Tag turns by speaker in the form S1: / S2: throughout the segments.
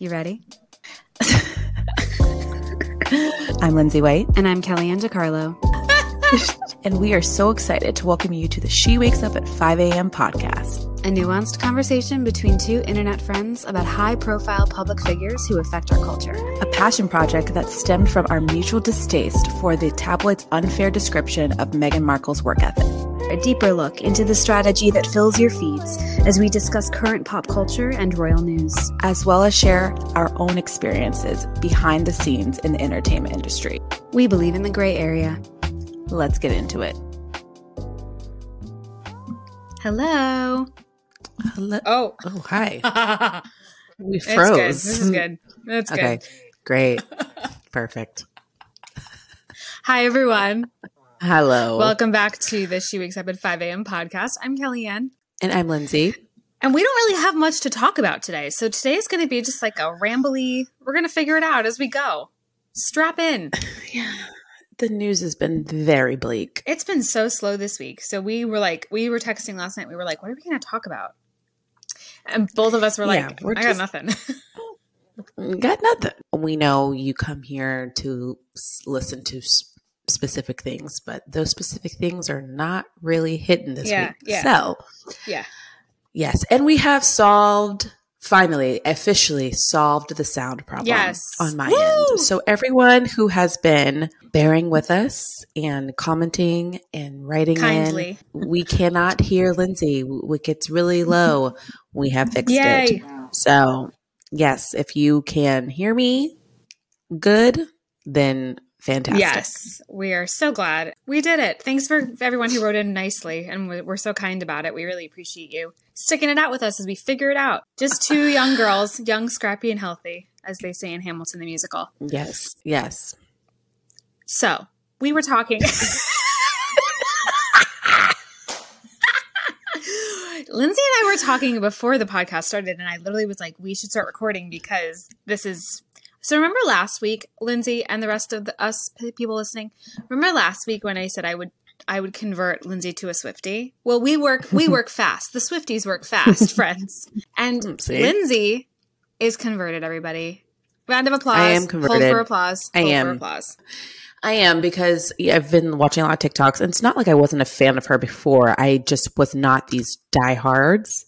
S1: You ready?
S2: I'm Lindsey White.
S1: And I'm Kelliann DeCarlo.
S2: and we are so excited to welcome you to the She Wakes Up at 5 a.m. podcast.
S1: A nuanced conversation between two internet friends about high profile public figures who affect our culture.
S2: A passion project that stemmed from our mutual distaste for the tabloid's unfair description of Meghan Markle's work ethic.
S1: A deeper look into the strategy that fills your feeds as we discuss current pop culture and royal news,
S2: as well as share our own experiences behind the scenes in the entertainment industry.
S1: We believe in the gray area.
S2: Let's get into it.
S1: Hello.
S2: Hello.
S3: Oh.
S2: Oh, hi. we froze.
S3: This is good. That's good.
S2: okay.
S3: good.
S2: Great. Perfect.
S1: Hi, everyone.
S2: Hello.
S3: Welcome back to the She Wakes Up at 5 a.m. podcast. I'm Kelliann.
S2: And I'm Lindsey.
S3: And we don't really have much to talk about today. So today is going to be just like a rambly, we're going to figure it out as we go. Strap in.
S2: Yeah. The news has been very bleak.
S3: It's been so slow this week. So we were like, we were texting last night. We were like, what are we going to talk about? And both of us were like,
S2: Yeah, we're
S3: I
S2: just-
S3: got nothing.
S2: Got nothing. We know you come here to listen to specific things, but those specific things are not really hitting this
S3: Yeah,
S2: week.
S3: yeah.
S2: So,
S3: yeah.
S2: yes. And we have solved, finally, officially solved the sound problem
S3: Yes.
S2: on my
S3: Woo!
S2: end. So, everyone who has been bearing with us and commenting and writing
S3: Kindly.
S2: in, we cannot hear Lindsey. It gets really low. We have fixed it. So, yes, if you can hear me good, then fantastic.
S3: Yes, we are so glad we did it. Thanks for everyone who wrote in nicely, and we- we're so kind about it. We really appreciate you sticking it out with us as we figure it out. Just two young girls, young, scrappy, and healthy, as they say in Hamilton the musical.
S2: Yes. Yes.
S3: So we were talking. Lindsey and I were talking before the podcast started, and I literally was like, "We should start recording because this is." So remember last week, Lindsey and the rest of the, us people listening. Remember last week when I said I would I would convert Lindsey to a Swifty? Well, we work we work fast. The Swifties work fast, friends. And? Lindsey is converted. Everybody, round of applause.
S2: I am
S3: Hold
S2: converted.
S3: for applause.
S2: I am.
S3: for applause.
S2: I am because yeah, I've been watching a lot of TikToks, and it's not like I wasn't a fan of her before. I just was not these diehards,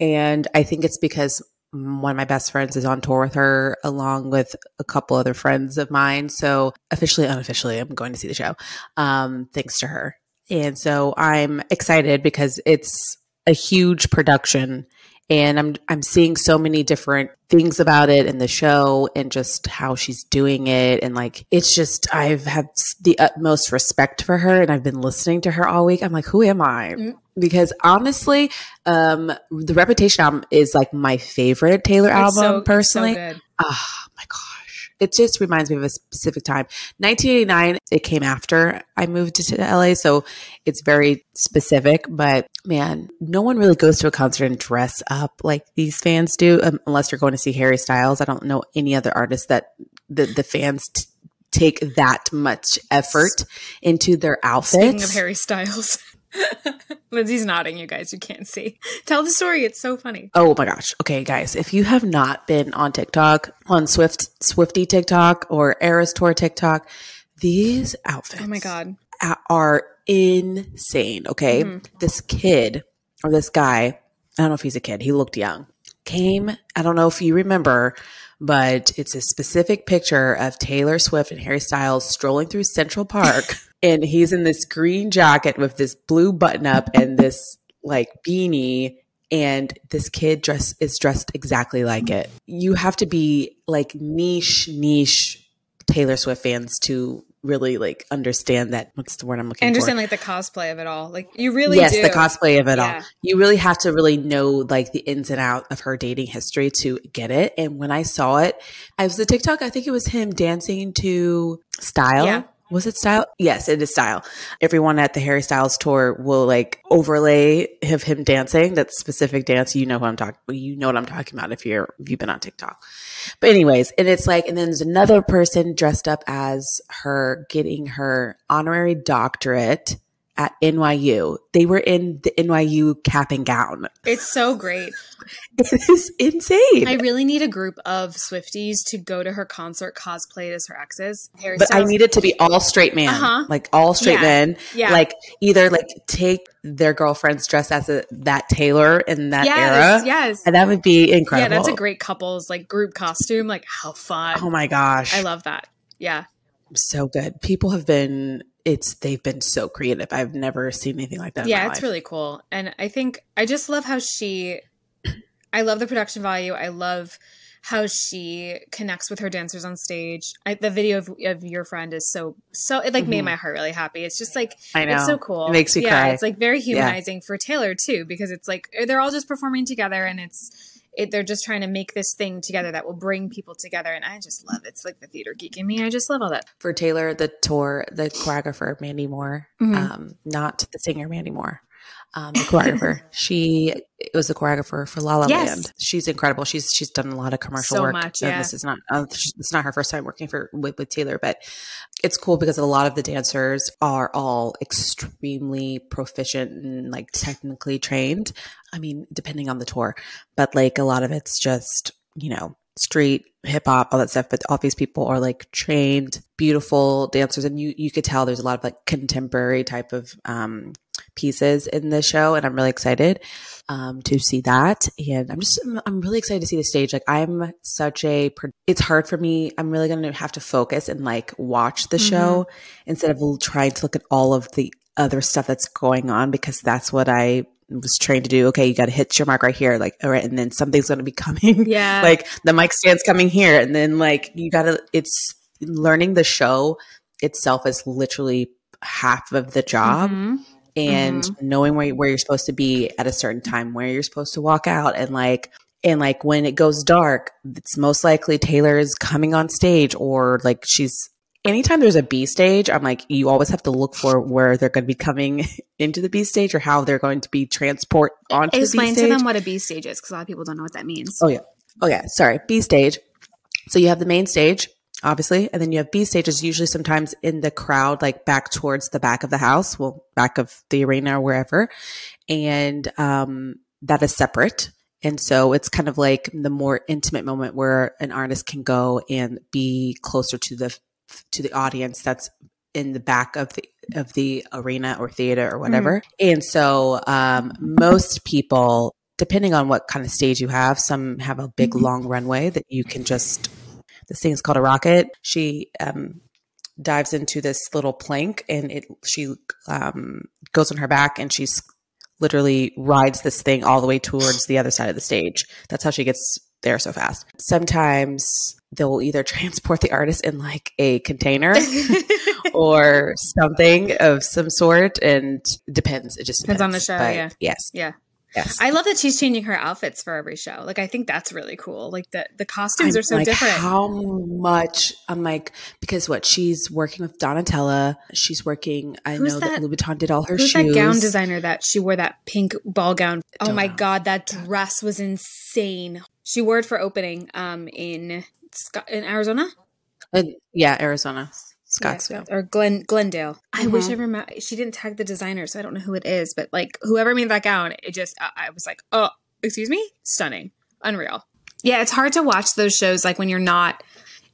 S2: and I think it's because one of my best friends is on tour with her, along with a couple other friends of mine. So officially, unofficially, I'm going to see the show, um, thanks to her, and so I'm excited because it's a huge production. And I'm I'm seeing so many different things about it in the show and just how she's doing it and like it's just I've had the utmost respect for her and I've been listening to her all week. I'm like, who am I?
S3: Mm.
S2: Because honestly, um, the Reputation album is like my favorite Taylor
S3: It's
S2: album
S3: so- so
S2: personally.
S3: good.
S2: Oh my gosh. It just reminds me of a specific time. 1989, it came after I moved to LA, so it's very specific, but man, no one really goes to a concert and dress up like these fans do um, unless you're going to see Harry Styles. I don't know any other artist that the, the fans t- take that much effort into their outfits.
S3: Speaking of Harry Styles, Lindsey's nodding. You guys, you can't see. Tell the story. It's so funny.
S2: Oh my gosh. Okay, guys, if you have not been on TikTok, on Swift Swifty TikTok or Eras Tour TikTok, these outfits
S3: Oh my god.
S2: Are insane. Okay. Mm-hmm. This kid or this guy, I don't know if he's a kid, he looked young, came, I don't know if you remember, but it's a specific picture of Taylor Swift and Harry Styles strolling through Central Park. and he's in this green jacket with this blue button up and this like beanie. And this kid dress is dressed exactly like it. You have to be like niche, niche Taylor Swift fans to really like understand that. What's the word I'm looking
S3: I understand
S2: for?
S3: like the cosplay of it all. Like you really
S2: yes,
S3: do.
S2: the cosplay of it
S3: Yeah.
S2: all. You really have to really know like the ins and out of her dating history to get it. And when I saw it, I was the TikTok. I think it was him dancing to Style.
S3: Yeah.
S2: Was it Style? Yes, it is Style. Everyone at the Harry Styles tour will like overlay of him dancing that specific dance. You know who I'm talking. You know what I'm talking about if you're if you've been on TikTok. But anyways, and it's like, and then there's another person dressed up as her getting her honorary doctorate at NYU. They were in the NYU cap and gown.
S3: It's so great.
S2: It is insane.
S3: I really need a group of Swifties to go to her concert cosplayed as her exes. Harry
S2: but I need it to be all straight men,
S3: Uh-huh.
S2: like all straight
S3: Yeah.
S2: men.
S3: Yeah.
S2: Like either like take their girlfriends dressed as a, that Taylor in that
S3: yes,
S2: era,
S3: yes.
S2: and that would be incredible.
S3: Yeah, that's a great couples like group costume. Like how fun.
S2: Oh my gosh,
S3: I love that. Yeah.
S2: so good. People have been it's they've been so creative. I've never seen anything like that.
S3: yeah, it's
S2: life.
S3: really cool. And I think I just love how she I love the production value. I love how she connects with her dancers on stage. I, the video of, of your friend is so so it like made
S2: Mhm.
S3: my heart really happy. It's just like
S2: I know.
S3: it's so cool.
S2: It makes me
S3: yeah,
S2: cry.
S3: It's like very humanizing for Taylor too because it's like they're all just performing together and it's it, they're just trying to make this thing together that will bring people together and I just love it. It's like the theater geek in me. I just love all that.
S2: For Taylor, the tour, the choreographer Mandy Moore,
S3: Mhm.
S2: um, not the singer Mandy Moore, um, the choreographer. she was the choreographer for La La
S3: Yes.
S2: Land. She's incredible. She's she's done a lot of commercial
S3: So
S2: work.
S3: much, yeah.
S2: This is not uh, it's not her first time working for with, with Taylor, but it's cool because a lot of the dancers are all extremely proficient and like technically trained. I mean, depending on the tour, but like a lot of it's just you know street hip hop, all that stuff. But all these people are like trained, beautiful dancers, and you you could tell there's a lot of like contemporary type of um, pieces in the show, and I'm really excited um, to see that. And I'm just I'm really excited to see the stage. Like I'm such a it's hard for me. I'm really going to have to focus and like watch the show instead of trying to look at all of the other stuff that's going on because that's what I was trained to do. Okay, you got to hit your mark right here, like all right, and then something's going to be coming.
S3: Yeah.
S2: like the mic stand's coming here, and then like you got to. It's learning the show itself is literally half of the job
S3: Mhm.
S2: And mm-hmm. knowing where, where you're supposed to be at a certain time, where you're supposed to walk out, and like and like when it goes dark, it's most likely Taylor is coming on stage or like she's. Anytime there's a B stage, I'm like, you always have to look for where they're going to be coming into the B stage or how they're going to be transport onto
S3: Explain
S2: the B
S3: to them what a B stage is because a lot of people don't know what that means.
S2: Oh yeah. Oh yeah. Sorry. B stage. So you have the main stage, obviously, and then you have B stages usually sometimes in the crowd, like back towards the back of the house, well, back of the arena or wherever. And um that is separate. And so it's kind of like the more intimate moment where an artist can go and be closer to the to the audience that's in the back of the of the arena or theater or whatever. And so um most people depending on what kind of stage you have, some have a big long runway that you can just this thing is called a rocket. She um dives into this little plank and it she um goes on her back and she's literally rides this thing all the way towards the other side of the stage. That's how she gets there so fast. Sometimes they'll either transport the artist in like a container or something of some sort and it depends. It just
S3: Depends
S2: depends
S3: on the show,
S2: But
S3: yeah.
S2: Yes.
S3: yeah.
S2: Yes.
S3: I love that she's changing her outfits for every show. Like I think that's really cool. Like the the costumes
S2: I'm
S3: are so
S2: like,
S3: different.
S2: How much? I'm like, because what? She's working with Donatella. She's working. I
S3: Who's
S2: know that,
S3: that-
S2: Louis Vuitton did all her
S3: Who's
S2: shoes.
S3: that gown designer that she wore that pink ball gown? Oh
S2: Don't
S3: my
S2: know.
S3: god, that dress was insane. She wore it for opening um in in Arizona.
S2: And- yeah, Arizona, Scottsdale.
S3: or Glen Glendale. I wish. I remember. She didn't tag the designer, so I don't know who it is. But like whoever made that gown, it just I, I was like, oh, excuse me, stunning, unreal. Yeah, it's hard to watch those shows like when you're not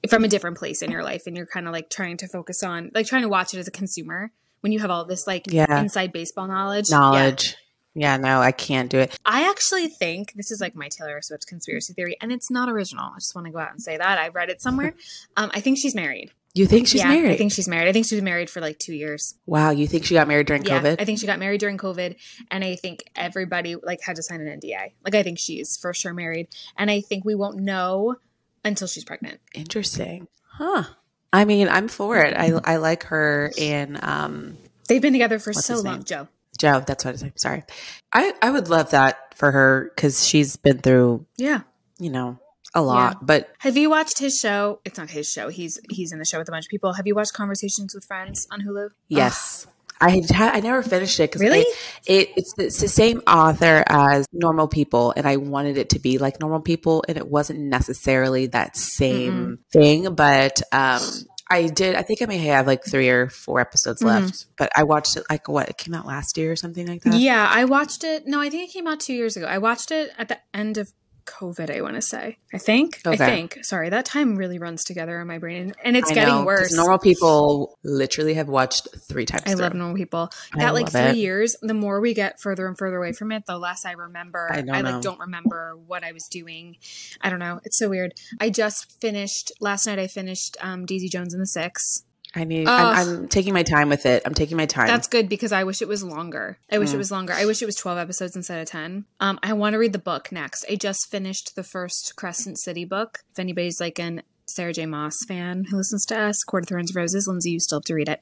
S3: from a different place in your life and you're kind of like trying to focus on like trying to watch it as a consumer when you have all this like
S2: Yeah.
S3: inside baseball knowledge. Yeah.
S2: Knowledge. Yeah. no, I can't do it.
S3: I actually think this is like my Taylor Swift conspiracy theory, and it's not original. I just want to go out and say that I read it somewhere. um, I think she's married.
S2: You think she's
S3: yeah,
S2: married?
S3: I think she's married. I think she was married for like two years.
S2: wow. You think she got married during
S3: Yeah,
S2: COVID?
S3: I think she got married during COVID, and I think everybody like had to sign an NDA. Like I think she's for sure married, and I think we won't know until she's pregnant.
S2: Interesting. Huh. I mean, I'm for it. I I like her and um
S3: They've been together for so long. Joe.
S2: Joe. That's what I'm Sorry. I I would love that for her because she's been through
S3: Yeah.
S2: you know a lot. But
S3: Have you watched his show? It's not his show. He's he's in the show with a bunch of people. Have you watched Conversations with Friends on Hulu?
S2: Yes. I had, I never finished it because
S3: Really?
S2: it, it's the, it's the same author as Normal People, and I wanted it to be like Normal People, and it wasn't necessarily that same thing. But um, I did. I think I may have like three or four episodes
S3: Mhm.
S2: left, but I watched it like what? It came out last year or something like that.
S3: Yeah, I watched it. No, I think it came out two years ago. I watched it at the end of COVID, I want to say. I think. I think. Sorry, that time really runs together in my brain. And it's
S2: I
S3: getting
S2: know,
S3: worse.
S2: Normal people literally have watched three times.
S3: I love normal people.
S2: I
S3: That like three
S2: it.
S3: years, the more we get further and further away from it, the less I remember.
S2: I
S3: I, like don't remember what I was doing. I don't know. It's so weird. I just finished last night. I finished um, Daisy Jones and the Six.
S2: I
S3: mean.
S2: I'm, I'm taking my time with it. I'm taking my time.
S3: That's good because I wish it was longer. I wish
S2: Mm.
S3: it was longer. I wish it was 12 episodes instead of 10. Um, I want to read the book next. I just finished the first Crescent City book. If anybody's like an Sarah J. Maas fan who listens to us, Court of Thorns and Roses, Lindsey, you still have to read it.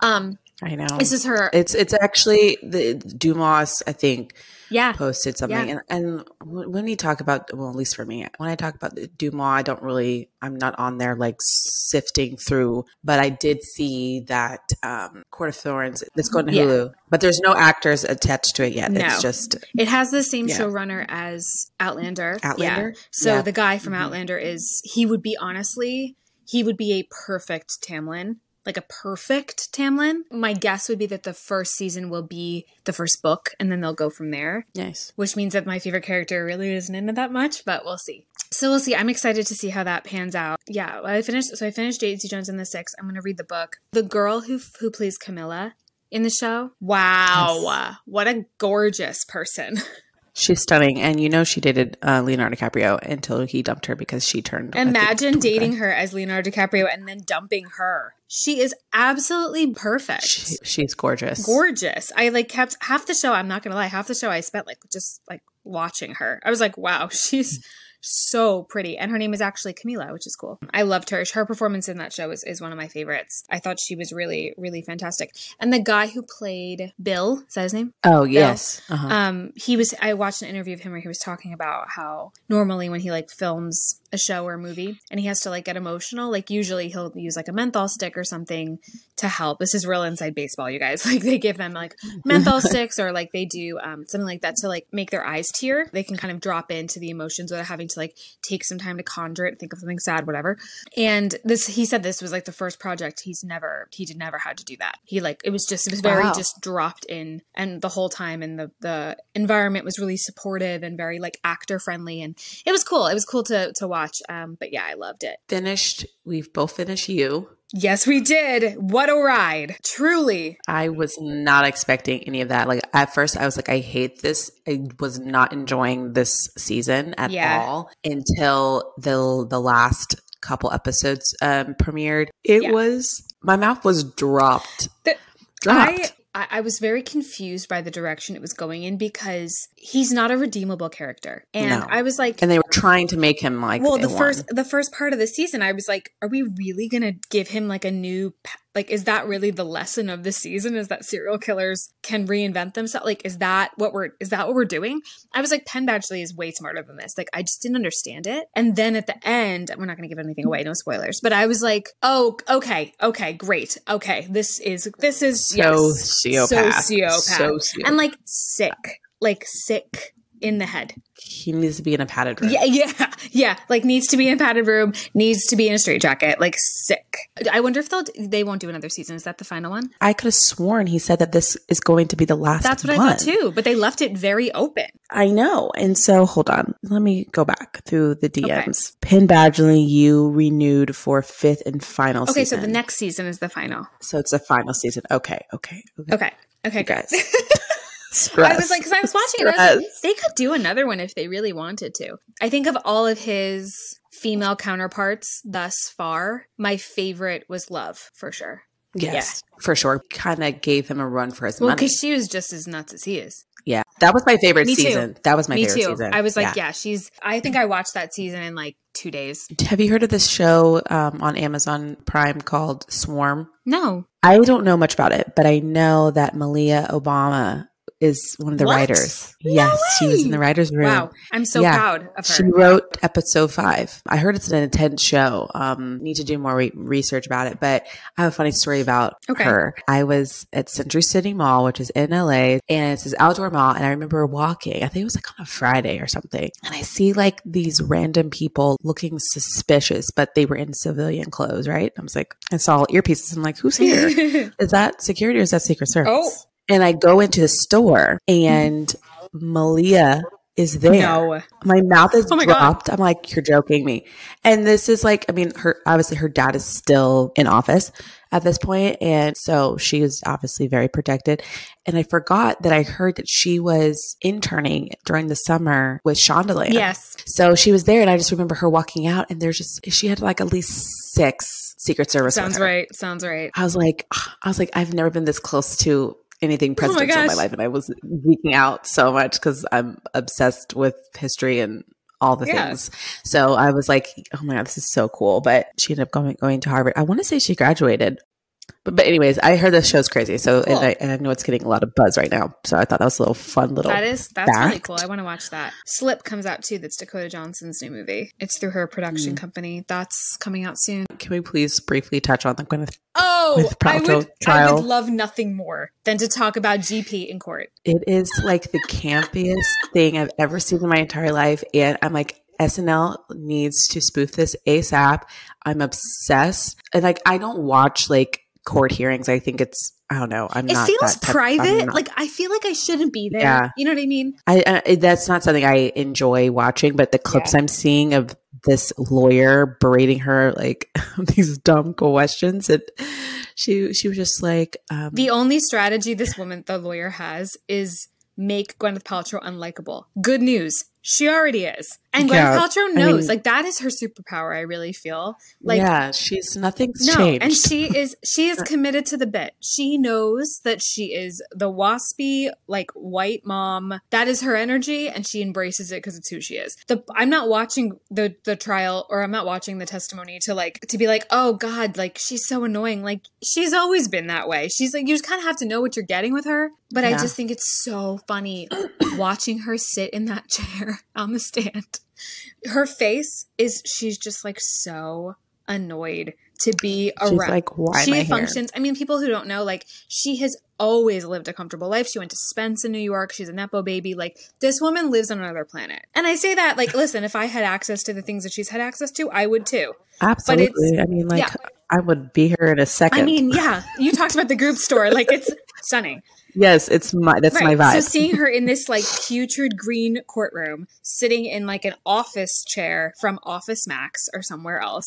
S3: Um,
S2: I know.
S3: this is her.
S2: It's it's actually the Dumas. I think
S3: yeah.
S2: posted something,
S3: Yeah.
S2: and and when we talk about well, at least for me, when I talk about the Dumas, I don't really. I'm not on there like sifting through, but I did see that um, Court of Thorns. It's going to
S3: Yeah.
S2: Hulu, but there's no actors attached to it yet.
S3: No.
S2: It's just
S3: It has the same
S2: Yeah.
S3: showrunner as Outlander.
S2: Outlander?
S3: So the guy from
S2: Mhm.
S3: Outlander is he would be honestly he would be a perfect Tamlin. Like a perfect Tamlin. My guess would be that the first season will be the first book and then they'll go from there,
S2: nice.
S3: which means that my favorite character really isn't in it that much, but we'll see. So we'll see. I'm excited to see how that pans out. Yeah, I finished so I finished Daisy Jones in the Six. I'm going to read the book. The girl who who plays Camila in the show. Wow. What a gorgeous person.
S2: She's stunning, and you know she dated uh, Leonardo DiCaprio until he dumped her because she turned.
S3: Imagine dating her as Leonardo DiCaprio and then dumping her. She is absolutely perfect.
S2: She, she's gorgeous.
S3: Gorgeous. I like kept half the show, I'm not gonna lie, half the show I spent like just like watching her. I was like, wow, she's so pretty. And her name is actually Camila, which is cool. I loved her. Her performance in that show is, is one of my favorites. I thought she was really, really fantastic. And the guy who played Bill, is that his name?
S2: Oh yes. Uh-huh.
S3: um he was i watched an interview of him where he was talking about how normally when he like films a show or a movie and he has to like get emotional like usually he'll use like a menthol stick or something to help this is real inside baseball you guys like they give them like menthol sticks or like they do um, something like that to like make their eyes tear they can kind of drop into the emotions without having to like take some time to conjure it think of something sad whatever and this he said this was like the first project he's never he did never had to do that he like it was just it was very
S2: Wow.
S3: just dropped in and the whole time and the the environment was really supportive and very like actor friendly and it was cool it was cool to to watch um but yeah i loved it
S2: finished. We've both finished. You.
S3: Yes we did what a ride truly
S2: I was not expecting any of that. Like at first, I was like, I hate this. I was not enjoying this season at
S3: Yeah.
S2: all until the the last couple episodes um, premiered. It
S3: Yeah.
S2: was my mouth was dropped.
S3: The-
S2: dropped.
S3: I, I I was very confused by the direction it was going in because he's not a redeemable character, and
S2: No.
S3: I was like,
S2: and they were trying to make him like
S3: well, the first the first part of the season, I was like, are we really gonna give him like a new like? Is that really the lesson of the season? Is that serial killers can reinvent themselves? Like, is that what we're is that what we're doing? I was like, Penn Badgley is way smarter than this. Like, I just didn't understand it. And then at the end, we're not gonna give anything away, no spoilers. But I was like, oh, okay, okay, great, okay, this is this is
S2: so
S3: yes,
S2: sociopath.
S3: so sociopath,
S2: So sociopath.
S3: and like sick, like sick in the head.
S2: he needs to be in a padded room.
S3: Yeah, yeah, yeah. Like needs to be in a padded room, needs to be in a straitjacket. Like sick. I wonder if they'll they won't do another season. Is that the final one?
S2: I could have sworn he said that this is going to be the last.
S3: That's what
S2: one.
S3: I thought too. But they left it very open.
S2: I know. And so hold on. Let me go back through the DMs. Penn Badgley, you renewed for fifth and final season.
S3: Okay,
S2: season.
S3: so the next season is the final.
S2: So it's the final season. Okay, okay. okay.
S3: Okay, okay,
S2: Guys. Stress.
S3: I was like, because I was watching it, I was like, they could do another one if they really wanted to. I think of all of his female counterparts thus far, my favorite was Love for sure.
S2: yes, for sure. Kind of gave him a run for his
S3: Well,
S2: money.
S3: because she was just as nuts as he is.
S2: Yeah, that was my favorite
S3: Me too.
S2: season. That was my
S3: Me
S2: favorite
S3: too.
S2: season.
S3: I was like, yeah. she's. I think I watched that season in like two days.
S2: Have you heard of this show um, on Amazon Prime called Swarm?
S3: No,
S2: I don't know much about it, but I know that Malia Obama is one of the
S3: What?
S2: writers.
S3: No
S2: yes, she was in the writer's room.
S3: Wow, I'm so
S2: Yeah.
S3: proud of her.
S2: She wrote episode five. I heard it's an intense show. Um, need to do more re- research about it, but I have a funny story about
S3: Okay.
S2: her. I was at Century City Mall, which is in LA, and it's this outdoor mall. And I remember walking. I think it was like on a Friday or something, and I see like these random people looking suspicious, but they were in civilian clothes. Right? I was like, I saw earpieces. I'm like, who's here? is that security or is that Secret Service?
S3: Oh.
S2: And I go into the store, and Malia is there
S3: no.
S2: my mouth is
S3: Oh my God.
S2: dropped. I'm like, you're joking me. And this is like, I mean, her obviously her dad is still in office at this point, and so she is obviously very protected. And I forgot that I heard that she was interning during the summer with Shondaland.
S3: Yes.
S2: So she was there, and I just remember her walking out, and there's just she had like at least six Secret Service.
S3: Sounds right. Sounds right.
S2: I was like, I was like, I've never been this close to anything oh presidential in my life, and I was geeking out so much because I'm obsessed with history and all the
S3: Yeah.
S2: things. So I was like, oh my god, this is so cool. But she ended up going going to Harvard. I want to say she graduated. But, but anyways, I heard the show's crazy. So
S3: Cool.
S2: and, I, and I know it's getting a lot of buzz right now. So I thought that was a little fun little.
S3: That is that's really cool. I want to watch that. Slip comes out too. That's Dakota Johnson's new movie. It's through her production mm. company. That's coming out soon.
S2: Can we please briefly touch on the Gwyneth?
S3: Oh, I would I would love nothing more than to talk about GP in court.
S2: It is like the campiest thing I've ever seen in my entire life. And I'm like, SNL needs to spoof this ASAP. I'm obsessed. And like, I don't watch like court hearings. I think it's, I don't know. I'm
S3: It
S2: not
S3: feels
S2: that
S3: private.
S2: not-
S3: Like I feel like I shouldn't be there.
S2: Yeah.
S3: You know what I mean?
S2: I, I, that's not something I enjoy watching, but the clips I'm seeing of this lawyer berating her like these dumb questions and she, she was just like, um,
S3: The only strategy this woman, the lawyer, has is make Gwyneth Paltrow unlikable. Good news. She already is. And Gwyneth
S2: Yeah,
S3: Paltrow
S2: I
S3: knows.
S2: mean-
S3: like that is her superpower, I really feel. Like
S2: yeah, she's nothing's
S3: No,
S2: changed.
S3: and she is she is committed to the bit. She knows that she is the waspy like white mom. That is her energy, and she embraces it because it's who she is. The I'm not watching the the trial or I'm not watching the testimony to like to be like, oh God, like she's so annoying. Like she's always been that way. She's like you just kind of have to know what you're getting with her. But I just think it's so funny watching her sit in that chair on the stand. Her face is she's just like so annoyed to be
S2: She's
S3: around.
S2: like, why
S3: she
S2: I here?
S3: functions. I mean, people who don't know, like she has always lived a comfortable life. She went to Spence in New York. She's a nepo baby. Like this woman lives on another planet. And I say that, like, listen, if I had access to the things that she's had access to, I would too.
S2: Absolutely. I mean, like,
S3: yeah.
S2: I would be here in a second.
S3: I mean, yeah, you talked about the Goop store. Like it's stunning.
S2: Yes, it's my that's my vibe.
S3: So seeing her in this like putrid green courtroom, sitting in like an office chair from Office Max or somewhere else,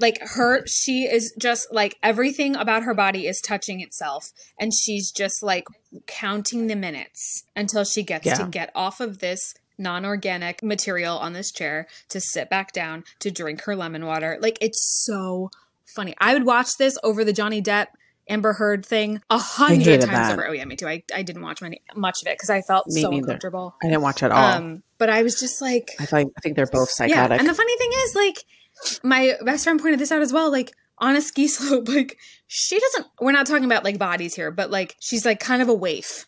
S3: like her, she is just like everything about her body is touching itself, and she's just like counting the minutes until she gets to get off of this non-organic material on this chair to sit back down to drink her lemon water. Like it's so funny. I would watch this over the Johnny Depp Amber Heard thing a hundred times
S2: that.
S3: over. Oh yeah, me too. I, I didn't watch many, much of it because I felt
S2: Me
S3: so
S2: neither.
S3: uncomfortable.
S2: I didn't watch at all.
S3: Um, but I was just like,
S2: I think I think they're both
S3: yeah.
S2: psychotic.
S3: And the funny thing is, like, my best friend pointed this out as well. Like on a ski slope, like she doesn't. We're not talking about like bodies here, but like she's like kind of a waif.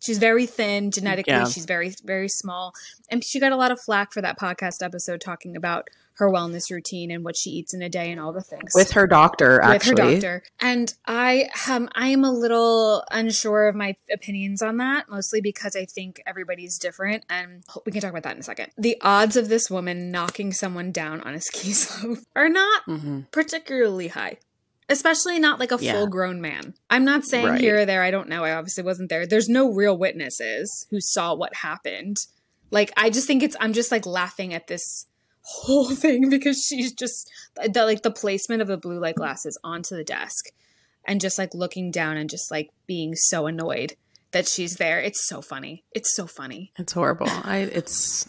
S3: She's very thin genetically.
S2: Yeah.
S3: She's very very small, and she got a lot of flack for that podcast episode talking about her wellness routine and what she eats in a day and all the things
S2: with her doctor,
S3: with
S2: actually.
S3: her doctor. And I um I am a little unsure of my opinions on that, mostly because I think everybody's different and we can talk about that in a second. The odds of this woman knocking someone down on a ski slope are not
S2: hmm
S3: particularly high. Especially not like a
S2: Yeah.
S3: full grown man. I'm not saying
S2: Right.
S3: here or there, I don't know. I obviously wasn't there. There's no real witnesses who saw what happened. Like, I just think it's, I'm just like laughing at this whole thing because she's just, the, like, the placement of the blue light glasses onto the desk and just like looking down and just like being so annoyed that she's there. It's so funny. It's so funny.
S2: It's horrible. I it's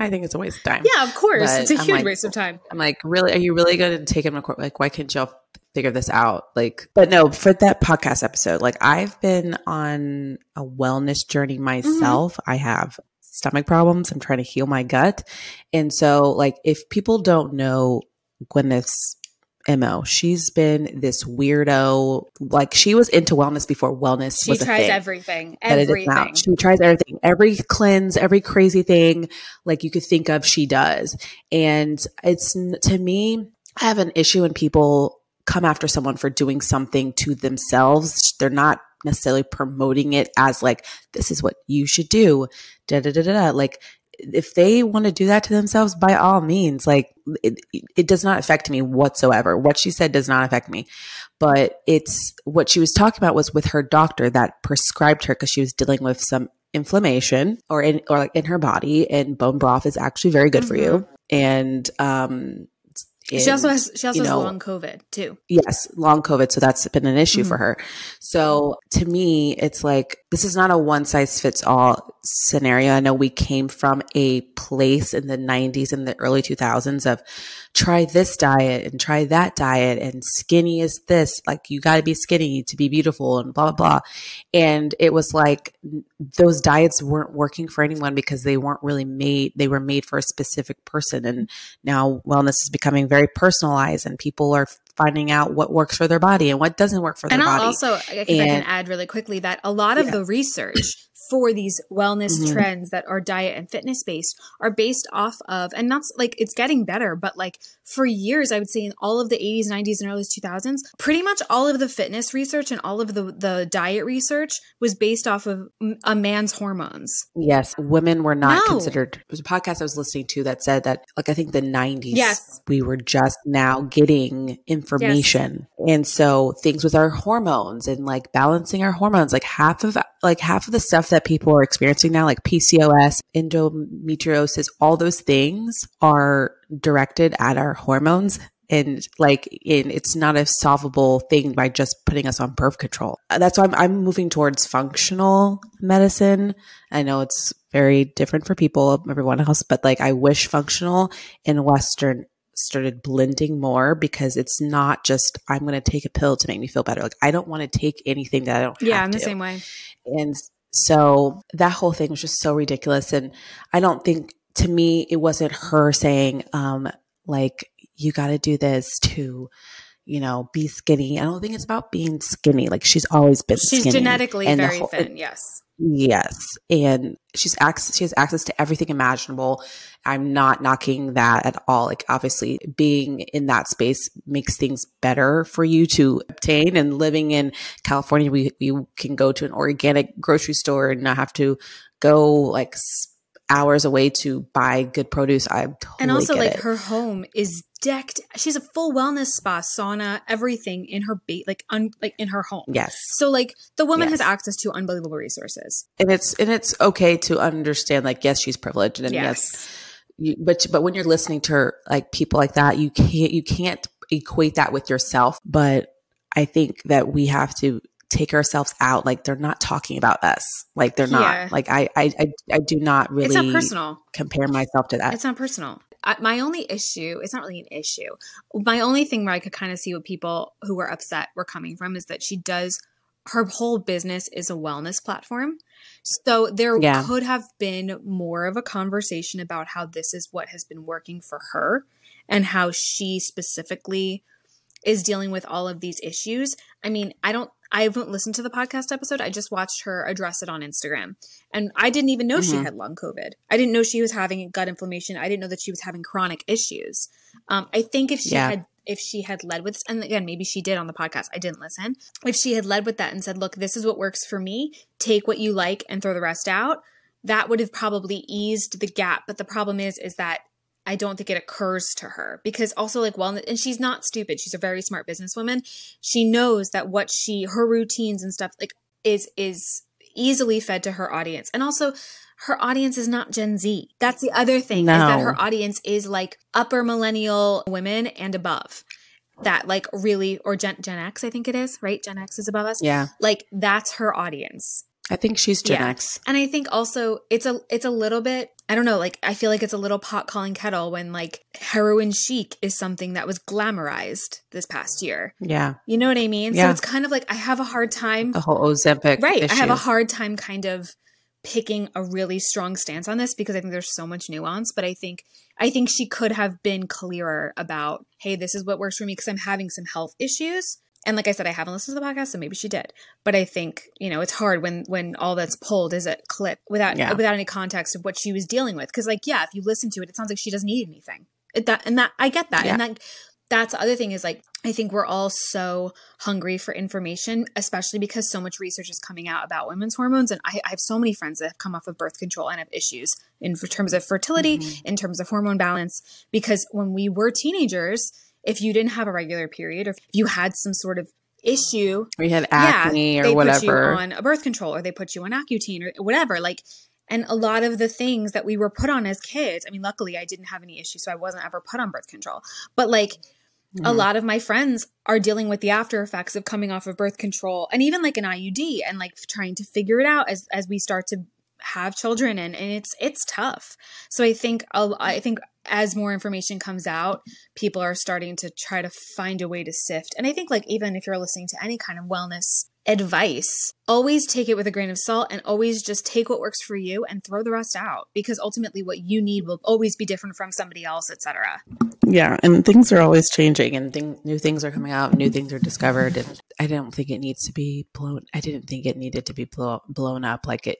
S2: I think it's a waste of time.
S3: Yeah, of course.
S2: But
S3: it's a
S2: I'm
S3: huge
S2: like-
S3: waste of time.
S2: I'm like, really? Are you really going to take him to court? Like, why can't y'all figure this out? Like, but no, for that podcast episode, like, I've been on a wellness journey mm-hmm. myself. I have stomach problems. I'm trying to heal my gut. And so, like, if people don't know Gwyneth's MO. She's been this weirdo. Like she was into wellness before wellness
S3: She
S2: was a
S3: tries
S2: thing.
S3: everything.
S2: that it is
S3: Everything.
S2: She tries everything, every cleanse, every crazy thing like you could think of, she does. And it's to me, I have an issue when people come after someone for doing something to themselves. They're not necessarily promoting it as like, this is what you should do. Da da da da. da. Like, if they want to do that to themselves, by all means, like it, it does not affect me whatsoever. What she said does not affect me but it's what she was talking about was with her doctor that prescribed her because she was dealing with some inflammation or in or like in her body and bone broth is actually very good for you and um
S3: she also has she also
S2: you
S3: has long COVID too.
S2: yes long covid so that's been an issue
S3: Mm-hmm.
S2: for her so to me it's like this is not a one size fits all scenario. I know we came from a place in the 90s and the early 2000s of try this diet and try that diet and skinny is this. Like you got to be skinny to be beautiful and blah blah blah. And it was like those diets weren't working for anyone because they weren't really made they were made for a specific person. And now wellness is becoming very personalized and people are finding out what works for their body and what doesn't work for their body.
S3: And I'll
S2: body
S3: also, if I can add really quickly, that a lot of
S2: Yeah.
S3: the research for these wellness
S2: Mhm.
S3: trends that are diet and fitness based are based off of, and not like it's getting better, but like for years, I would say in all of the 80s, 90s, and early 2000s, pretty much all of the fitness research and all of the, the diet research was based off of a man's hormones.
S2: Yes, women were not
S3: No.
S2: considered. There was a podcast I was listening to that said that, like, I think the 90s,
S3: Yes.
S2: we were just now getting information. And so things with our hormones and like balancing our hormones, like half of, like half of the stuff that people are experiencing now, like PCOS, endometriosis, all those things are directed at our hormones. And like, in, it's not a solvable thing by just putting us on birth control. That's why I'm, I'm moving towards functional medicine. I know it's very different for people, everyone else, but like, I wish functional and Western started blending more because it's not just I'm going to take a pill to make me feel better. Like I don't want to take anything that I don't
S3: Yeah, I'm the
S2: to.
S3: same way.
S2: And so that whole thing was just so ridiculous. And I don't think to me, it wasn't her saying, um, like, you got to do this to, you know, be skinny. I don't think it's about being skinny. Like she's always been
S3: She's
S2: skinny.
S3: genetically
S2: And
S3: very
S2: whole-
S3: thin. Yes.
S2: Yes. And she's access, she has access to everything imaginable. I'm not knocking that at all. Like obviously being in that space makes things better for you to obtain and living in California, we, you can go to an organic grocery store and not have to go like hours away to buy good produce. I totally
S3: and also like
S2: it.
S3: her home is decked she's a full wellness spa sauna everything in her ba- like un- like in her home
S2: yes.
S3: so like the woman has access to unbelievable resources
S2: And it's, and it's okay to understand like, yes, she's privileged and yes you, but but when you're listening to her, like people like that, you can't you can't equate that with yourself. But I think that we have to take ourselves out. Like they're not talking about us. Like they're not.
S3: Yeah.
S2: Like I, I I I do not really
S3: it's not personal
S2: compare myself to that.
S3: it's not personal I, my only issue it's not really an issue my only thing where i could kind of see what people who were upset were coming from is that she does her whole business is a wellness platform so there
S2: Yeah.
S3: could have been more of a conversation about how this is what has been working for her and how she specifically is dealing with all of these issues. I mean, I don't I haven't listened to the podcast episode. I just watched her address it on Instagram. And I didn't even know she
S2: Mhm.
S3: had long COVID. I didn't know she was having gut inflammation. I didn't know that she was having chronic issues. Um, I think if she
S2: Yeah.
S3: had if she had led with and again maybe she did on the podcast i didn't listen if she had led with that and said look this is what works for me take what you like and throw the rest out that would have probably eased the gap but the problem is is that i don't think it occurs to her because also like wellness and she's not stupid she's a very smart businesswoman she knows that what she her routines and stuff like is is easily fed to her audience and also her audience is not Gen Z. That's the other thing is that her audience is like upper millennial women and above. That like really or Gen Gen X I think it is, right? Gen X is above us.
S2: yeah,
S3: Like that's her audience.
S2: I think she's Gen
S3: Yeah.
S2: X.
S3: And I think also it's a it's a little bit I don't know, like I feel like it's a little pot calling kettle when like heroin chic is something that was glamorized this past year.
S2: Yeah,
S3: You know what I mean?
S2: Yeah.
S3: So it's kind of like I have a hard time
S2: the whole Ozempic.
S3: right i have a hard time kind of picking a really strong stance on this because I think there's so much nuance, but I think I think she could have been clearer about, hey, this is what works for me because I'm having some health issues. And like I said, I haven't listened to the podcast, so maybe she did. But I think you know it's hard when when all that's pulled is a clip without
S2: Yeah.
S3: without any context of what she was dealing with. Because like yeah, if you listen to it, it sounds like she doesn't need anything. It, that and that I get that, and that that's the other thing is like I think we're all so hungry for information, especially because so much research is coming out about women's hormones. And I, I have so many friends that have come off of birth control and have issues in for terms of fertility, mm-hmm. in terms of hormone balance. Because when we were teenagers, if you didn't have a regular period or if you had some sort of issue,
S2: We had acne
S3: yeah,
S2: or
S3: they put you on a birth control or they put you on Accutane or whatever. Like, and a lot of the things that we were put on as kids. I mean, luckily I didn't have any issues, so I wasn't ever put on birth control. But like, a
S2: Mhm.
S3: lot of my friends are dealing with the after effects of coming off of birth control and even like an IUD and like trying to figure it out as as we start to have children and, and it's it's tough. So I think a- I think as more information comes out, people are starting to try to find a way to sift. And I think like even if you're listening to any kind of wellness advice, always take it with a grain of salt and always just take what works for you and throw the rest out because ultimately what you need will always be different from somebody else, etc.
S2: Yeah, and things are always changing, and thing, new things are coming out, new things are discovered, and I don't think it needs to be blown. I didn't think it needed to be blow, blown up like it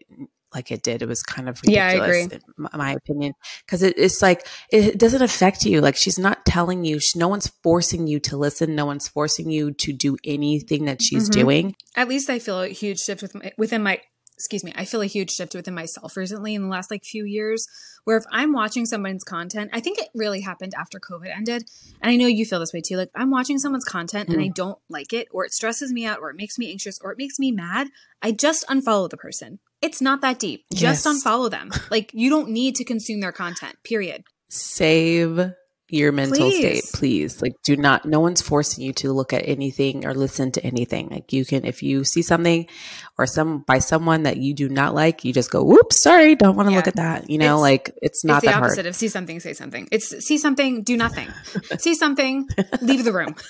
S2: like it did. It was kind of
S3: Yeah, I
S2: ridiculous,
S3: agree.
S2: in my, opinion, because it, it's like it doesn't affect you. Like she's not telling you. She, no one's forcing you to listen. No one's forcing you to do anything that she's
S3: Mhm.
S2: doing.
S3: at least I feel a huge shift with my, within my excuse me, I feel a huge shift within myself recently in the last like few years where if I'm watching someone's content, I think it really happened after COVID ended. And I know you feel this way too. Like I'm watching someone's content and I mm. don't like it or it stresses me out or it makes me anxious or it makes me mad. I just unfollow the person. It's not that deep. Just
S2: Yes.
S3: unfollow them. Like you don't need to consume their content. Period.
S2: Save your mental state,
S3: Please.
S2: please. Like, do not. No one's forcing you to look at anything or listen to anything. Like, you can, if you see something or some by someone that you do not like, you just go, "Whoops, sorry, don't want to
S3: Yeah.
S2: look at that." You know,
S3: It's-
S2: like it's not
S3: it's the opposite
S2: hard.
S3: of see something, say something. It's see something, do nothing. see something, leave the room.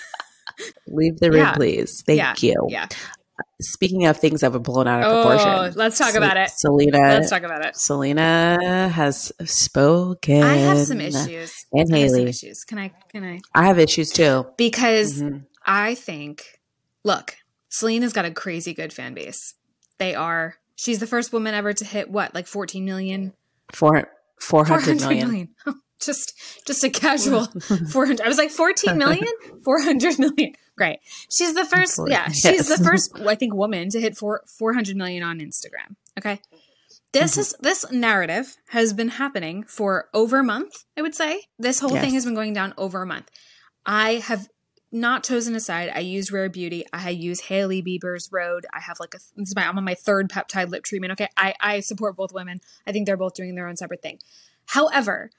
S2: Leave the room,
S3: Yeah.
S2: please. Thank
S3: Yeah.
S2: you.
S3: Yeah.
S2: Speaking of things that were blown out of
S3: Oh,
S2: proportion,
S3: let's talk
S2: Sel-
S3: about it.
S2: Selena.
S3: Let's talk about it.
S2: Selena has spoken.
S3: I have some issues.
S2: And
S3: I
S2: Hailey.
S3: issues. Can I? Can I?
S2: I have issues too.
S3: Because
S2: Mhm.
S3: I think, look, Selena's got a crazy good fan base. They are. She's the first woman ever to hit what, like 14 million?
S2: Four, 400
S3: 400
S2: million.
S3: million. just, just a casual 400. I was like 14 million, 400 million. Great. She's the first. Yeah, she's the first. I think woman to hit four 400 million on Instagram. Okay. This
S2: Mm-hmm.
S3: is this narrative has been happening for over a month. I would say this whole thing has been going down over a month. I have not chosen a side. I use Rare Beauty. I use Hailey Bieber's Rhode. I have like a this is my I'm on my third peptide lip treatment. Okay, I I support both women. I think they're both doing their own separate thing. However,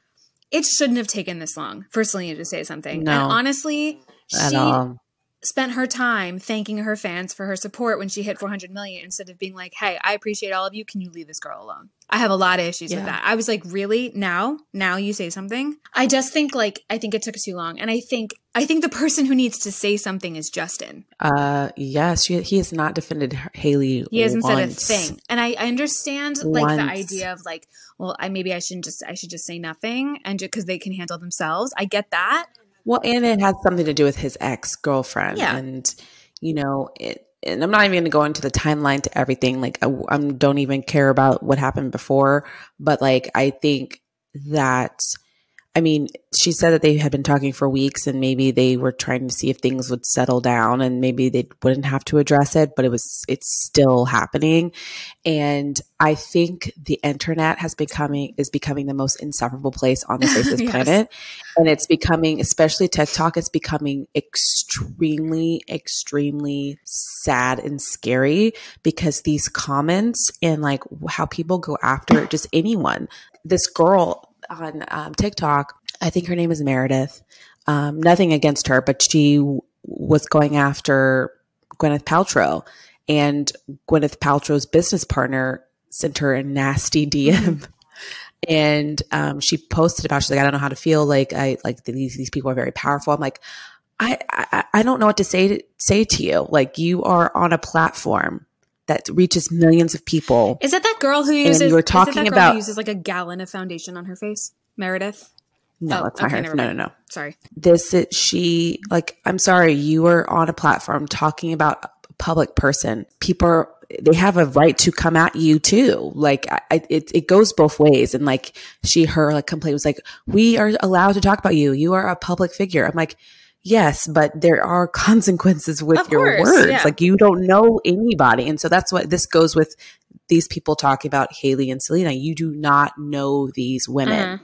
S3: it shouldn't have taken this long for Selena to say something.
S2: No.
S3: and honestly, she
S2: all.
S3: Spent her time thanking her fans for her support when she hit 400 million instead of being like, "Hey, I appreciate all of you. Can you leave this girl alone?" I have a lot of issues
S2: Yeah.
S3: with that. I was like, "Really? Now? Now you say something?" I just think like I think it took too long, and I think I think the person who needs to say something is Justin.
S2: Uh, yes, she, he has not defended Hailey.
S3: He hasn't said a thing, and I, I understand like the idea of like, well, I maybe I shouldn't just I should just say nothing, and because they can handle themselves. I get that.
S2: Well, and it had something to do with his ex girlfriend.
S3: Yeah.
S2: And, you know, it, and I'm not even going to go into the timeline to everything. Like, I, I don't even care about what happened before. But, like, I think that, I mean, she said that they had been talking for weeks and maybe they were trying to see if things would settle down and maybe they wouldn't have to address it, but it was, it's still happening. And I think the internet has becoming, is becoming the most insufferable place on the face of this
S3: Yes.
S2: planet and it's becoming especially tiktok it's becoming extremely extremely sad and scary because these comments and like how people go after just anyone this girl on um, tiktok. I think her name is meredith. Um, nothing against her but she w- was going after gwyneth paltrow. And gwyneth paltrow's business partner sent her a nasty dm and um, she posted about she's like i don't know how to feel. Like i like these these people are very powerful. I'm like i i, I don't know what to say to say to you. Like you are on a platform that reaches millions of people.
S3: Is it that girl who uses?
S2: you were
S3: is it that
S2: talking about-
S3: uses like a gallon of foundation on her face, Meredith.
S2: No,
S3: Oh,
S2: that's not
S3: okay,
S2: her. No, no, no.
S3: Sorry.
S2: This is she like. I'm sorry, you were on a platform talking about a public person. People are, they have a right to come at you too. Like I- it, it goes both ways. And like she, her like complaint was like, we are allowed to talk about you. You are a public figure. I'm like. Yes, but there are consequences with
S3: Of
S2: your
S3: course,
S2: words.
S3: yeah.
S2: Like you don't know anybody. And so that's what this goes with these people talking about Hailey and Selena. You do not know these women
S3: Mhm.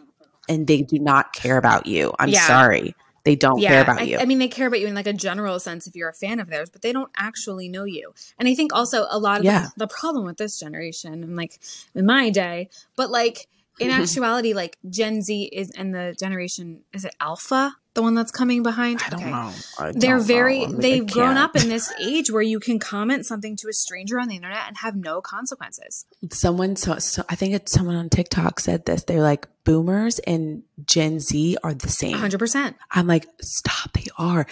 S2: and they do not care about you. I'm
S3: Yeah.
S2: sorry. They don't care about
S3: I,
S2: you.
S3: I mean, they care about you in like a general sense if you're a fan of theirs, but they don't actually know you. And I think also a lot of
S2: Yeah.
S3: the, the problem with this generation and like in my day, but like in actuality, like Gen Z is and the generation is it Alpha, the one that's coming behind?
S2: I don't
S3: Okay.
S2: know. I
S3: They're
S2: don't
S3: very
S2: know. I mean,
S3: they've grown up in this age where you can comment something to a stranger on the internet and have no consequences.
S2: Someone, so, so I think it's someone on TikTok said this. They're like, boomers and Gen Z are the same.
S3: 100%.
S2: I'm like, stop, they are.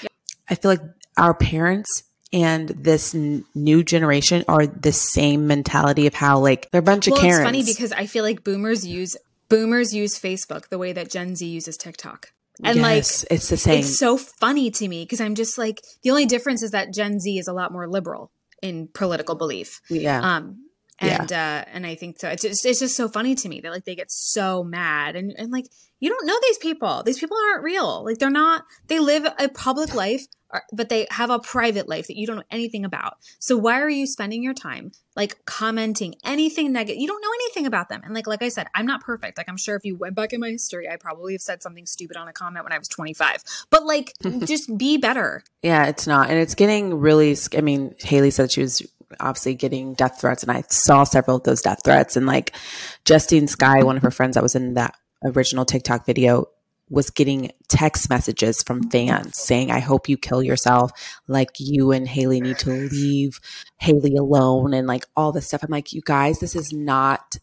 S2: I feel like our parents and this n- new generation are the same mentality of how like they're a bunch
S3: Well,
S2: of Karens.
S3: it's funny because I feel like boomers use boomers use Facebook the way that Gen Z uses TikTok. And like
S2: it's the same.
S3: It's so funny to me because I'm just like the only difference is that Gen Z is a lot more liberal in political belief.
S2: yeah.
S3: Um and uh and I think so it's just it's just so funny to me that like they get so mad and and like you don't know these people. These people aren't real. Like they're not they live a public life or- but they have a private life that you don't know anything about. So why are you spending your time like commenting anything negative? You don't know anything about them. And like like I said, I'm not perfect. Like I'm sure if you went back in my history, I probably have said something stupid on a comment when I was 25. But like just be better.
S2: Yeah, it's not. And it's getting really, I mean, Hailey said she was obviously getting death threats, and I saw several of those death threats. And like Justine Skye, one of her friends that was in that original TikTok video, was getting text messages from fans saying, I hope you kill yourself. Like you and Hailey need to leave Hailey alone and like all this stuff. I'm like, you guys, this is not,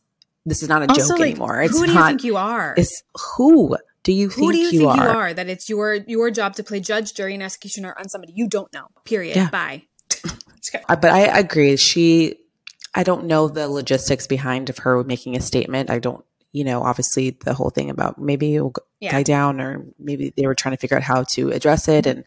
S2: this is not a joke
S3: like,
S2: anymore. It's
S3: who do you think you are?
S2: it's who do you think,
S3: Who do you,
S2: you,
S3: think
S2: are?
S3: you are? That it's your your job to play judge, jury, and executioner on somebody you don't know. Period.
S2: Yeah.
S3: Bye.
S2: Uh, but I agree. She, I don't know the logistics behind of her making a statement. I don't, you know, obviously the whole thing about maybe go-
S3: Yeah.
S2: die down, or maybe they were trying to figure out how to address it and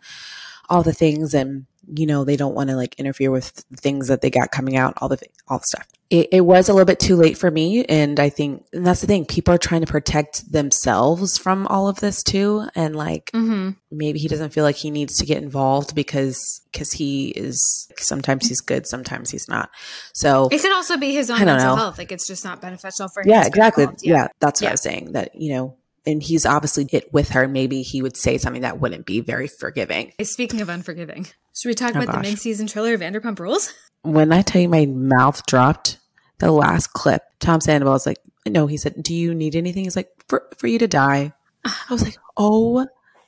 S2: all the things, and you know, they don't want to like interfere with things that they got coming out, all the all the stuff. It, it was a little bit too late for me, and I think and that's the thing. People are trying to protect themselves from all of this too, and like
S3: Mm-hmm.
S2: maybe he doesn't feel like he needs to get involved because because he is sometimes he's good sometimes he's not so
S3: It could also be his own mental
S2: know.
S3: health. Like it's just not beneficial for him.
S2: yeah exactly
S3: involved.
S2: yeah. that's what
S3: Yeah.
S2: i was saying that you know and he's obviously it with her maybe he would say something that wouldn't be very forgiving.
S3: Speaking of unforgiving, should we talk
S2: Oh,
S3: about the mid-season trailer of Vanderpump Rules?
S2: when i tell you my mouth dropped the last clip tom sandoval was like no he said do you need anything? He's like for, for you to die. I was like oh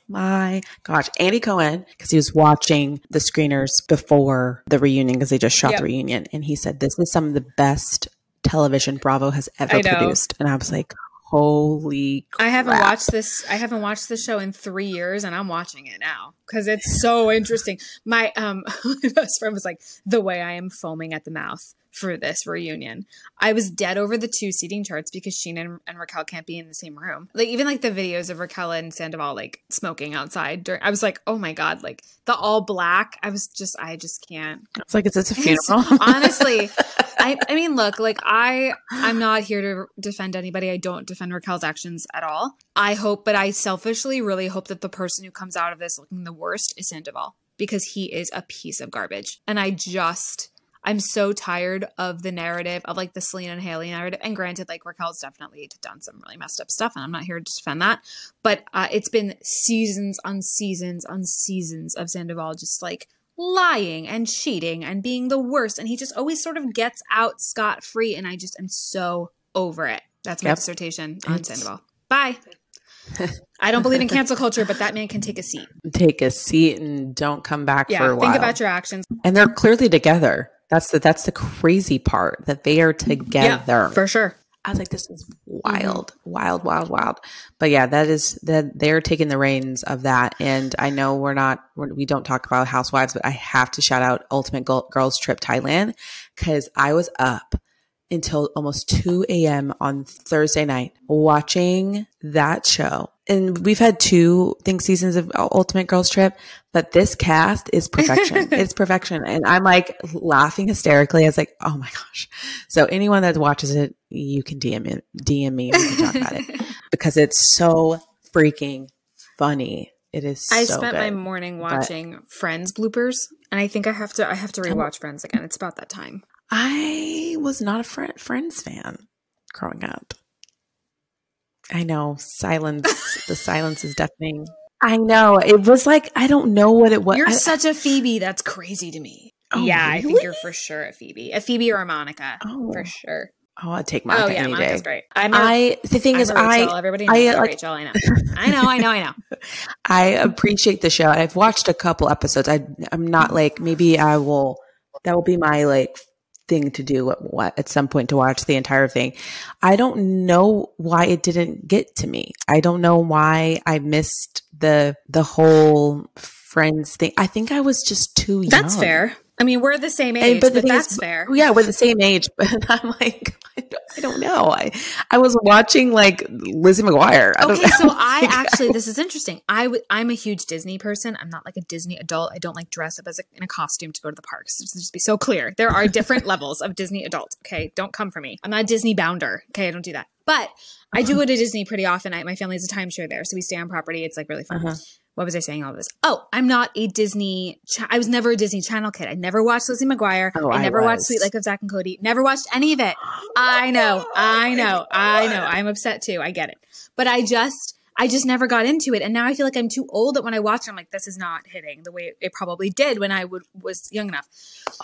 S2: my gosh. Andy cohen because he was watching the screeners before the reunion because they just shot
S3: Yep.
S2: the reunion and he said this is some of the best television bravo has ever produced. And i was like holy
S3: I haven't watched this. I haven't watched the show in three years, and I'm watching it now because it's so interesting. My um, my best friend was like, "The way I am foaming at the mouth for this reunion." I was dead over the two seating charts because Scheana and, and Raquel can't be in the same room. Like even like the videos of Raquel and Sandoval like smoking outside. During, I was like, "Oh my god!" Like the all black. I was just, I just can't.
S2: it's like it's, this a
S3: It's-
S2: funeral
S3: honestly I, I mean look like i i'm not here to defend anybody. I don't defend raquel's actions at all. I hope but i selfishly really hope that the person who comes out of this looking the worst is sandoval because he is a piece of garbage. And i just i'm so tired of the narrative of like the selena and Hailey narrative. And granted like raquel's definitely done some really messed up stuff and i'm not here to defend that. But uh, it's been seasons on seasons on seasons of sandoval just like lying and cheating and being the worst and he just always sort of gets out scot free and I just am so over it. That's my
S2: Yep.
S3: dissertation on
S2: It's-
S3: Sandoval. Bye. I don't believe in cancel culture, but that man can take a seat.
S2: take a seat and don't come back for
S3: Yeah,
S2: a
S3: think about your actions.
S2: and they're clearly together that's the that's the crazy part that they are together
S3: for sure.
S2: I was like, this is wild, mm-hmm. wild, wild, wild. But yeah, that is that they're taking the reins of that. And I know we're not, we're, we do not talk about housewives, but I have to shout out Ultimate Girls Trip Thailand because I was up until almost 2 a.m. on Thursday night watching that show. And we've had two think seasons of Ultimate Girls Trip, but this cast is perfection. it's perfection. And I'm like laughing hysterically. I was like, oh my gosh. So anyone that watches it, you can DM it, DM me and we can talk about it because it's so freaking funny. It is.
S3: I
S2: so
S3: spent
S2: good.
S3: my morning watching but, Friends bloopers, and I think I have to. I have to rewatch Friends again. It's about that time.
S2: I was not a fr- Friends fan growing up. I know silence. the silence is deafening. I know it was like I don't know what it was.
S3: You're
S2: I,
S3: such a Phoebe. That's crazy to me. Oh, yeah, really? I think you're for sure a Phoebe, a Phoebe or a Monica oh. for sure.
S2: Oh, I'd take Monica. Oh yeah, Monica's
S3: day. great. I'm a, I
S2: the thing
S3: I'm
S2: is, I
S3: everybody knows I, like, Rachel. I know, I know, I know, I know.
S2: I appreciate the show. I've watched a couple episodes. I I'm not like maybe I will. That will be my like thing to do at, at some point to watch the entire thing. I don't know why it didn't get to me. I don't know why I missed the the whole friends thing. I think I was just too young.
S3: That's fair. I mean, we're the same age, and, but, but that's is, fair.
S2: Yeah, we're the same age, but I'm like, I don't, I don't know. I I was watching like Lizzie McGuire. I
S3: okay, so I actually this is interesting. I w- I'm a huge Disney person. I'm not like a Disney adult. I don't like dress up as a, in a costume to go to the parks. Just, just be so clear, there are different levels of Disney adult. Okay, don't come for me. I'm not a Disney bounder. Okay, I don't do that. But I do uh-huh. go to Disney pretty often. I, my family has a timeshare there, so we stay on property. It's like really fun. Uh-huh what was I saying all this? Oh, I'm not a Disney. Cha- I was never a Disney Channel kid. I never watched Lizzie McGuire. Oh, I never watched Sweet Life of Zack and Cody. Never watched any of it. I know, I oh know, I know. I'm upset too. I get it, but I just, I just never got into it, and now I feel like I'm too old that when I watch it, I'm like, this is not hitting the way it probably did when I would was young enough.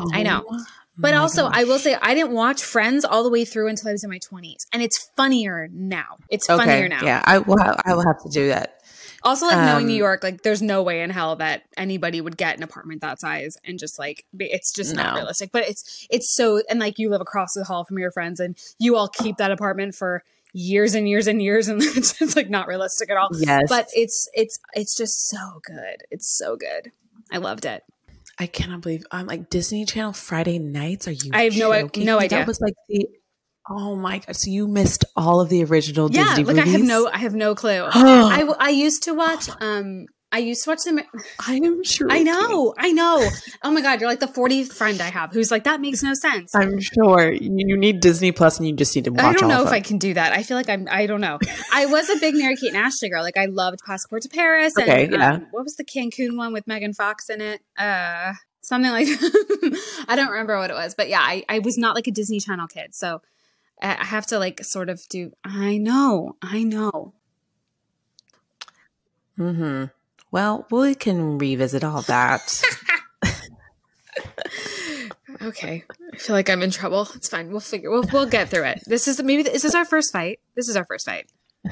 S3: Oh, I know. Oh but also, gosh. I will say I didn't watch Friends all the way through until I was in my 20s, and it's funnier now. It's okay. funnier now.
S2: Yeah, I will. I will have to do that.
S3: Also, like um, knowing New um, York, like there's no way in hell that anybody would get an apartment that size and just like it's just no. not realistic. But it's it's so and like you live across the hall from your friends and you all keep that apartment for years and years and years and it's, it's like not realistic at all.
S2: Yes.
S3: But it's it's it's just so good. It's so good. I loved it.
S2: I cannot believe I'm like Disney Channel Friday nights. Are you?
S3: I have
S2: joking?
S3: no no idea.
S2: That was like the Oh my god! So you missed all of the original yeah, Disney
S3: like
S2: movies?
S3: I have no, I have no clue. I, I used to watch. Um, I used to watch them.
S2: I am sure.
S3: I know. I know. Oh my god! You're like the 40th friend I have who's like that makes no sense.
S2: I'm sure you need Disney Plus and you just need to watch. It. I
S3: don't know if. I can do that. I feel like I'm. I don't know. I was a big Mary Kate and Ashley girl. Like I loved Passport to Paris. And,
S2: okay. Yeah.
S3: Um, what was the Cancun one with Megan Fox in it? Uh, something like. I don't remember what it was, but yeah, I, I was not like a Disney Channel kid, so I have to like sort of do, I know, I know.
S2: Hmm. Well, we can revisit all that.
S3: okay. I feel like I'm in trouble. It's fine. We'll figure. We'll we'll get through it. This is maybe this is our first fight. This is our first fight.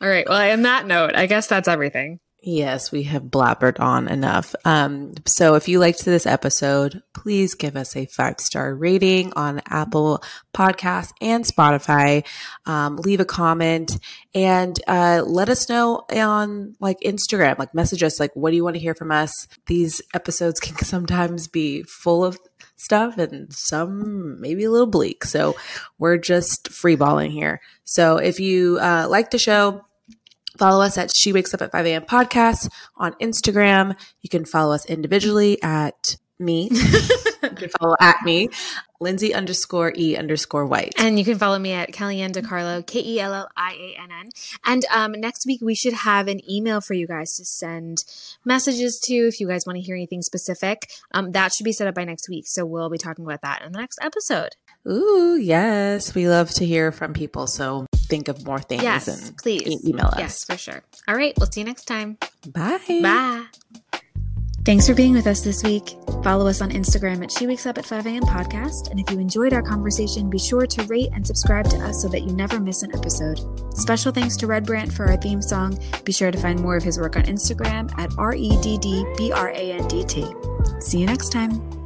S3: all right. Well, on that note, I guess that's everything.
S2: Yes, we have blabbered on enough. Um, so if you liked this episode, please give us a five star rating on Apple Podcasts and Spotify. Um, leave a comment and uh, let us know on like Instagram. Like message us like, what do you want to hear from us? These episodes can sometimes be full of stuff and some maybe a little bleak. So we're just freeballing here. So if you uh, like the show Follow us at She Wakes Up at 5 a.m. podcast on Instagram. You can follow us individually at me. you can follow at me, Lindsey underscore E underscore white.
S3: And you can follow me at Kelliann DeCarlo, K E L L I A N N. And um, next week, we should have an email for you guys to send messages to if you guys want to hear anything specific. Um, that should be set up by next week. So we'll be talking about that in the next episode.
S2: Ooh, yes. We love to hear from people. So think of more things
S3: yes,
S2: and
S3: please
S2: e- email us.
S3: Yes, for sure. All right. We'll see you next time.
S2: Bye.
S3: Bye.
S1: Thanks for being with us this week. Follow us on Instagram at She Wakes Up at 5 a.m. podcast. And if you enjoyed our conversation, be sure to rate and subscribe to us so that you never miss an episode. Special thanks to Redd Brandt for our theme song. Be sure to find more of his work on Instagram at R E D D B R A N D T. See you next time.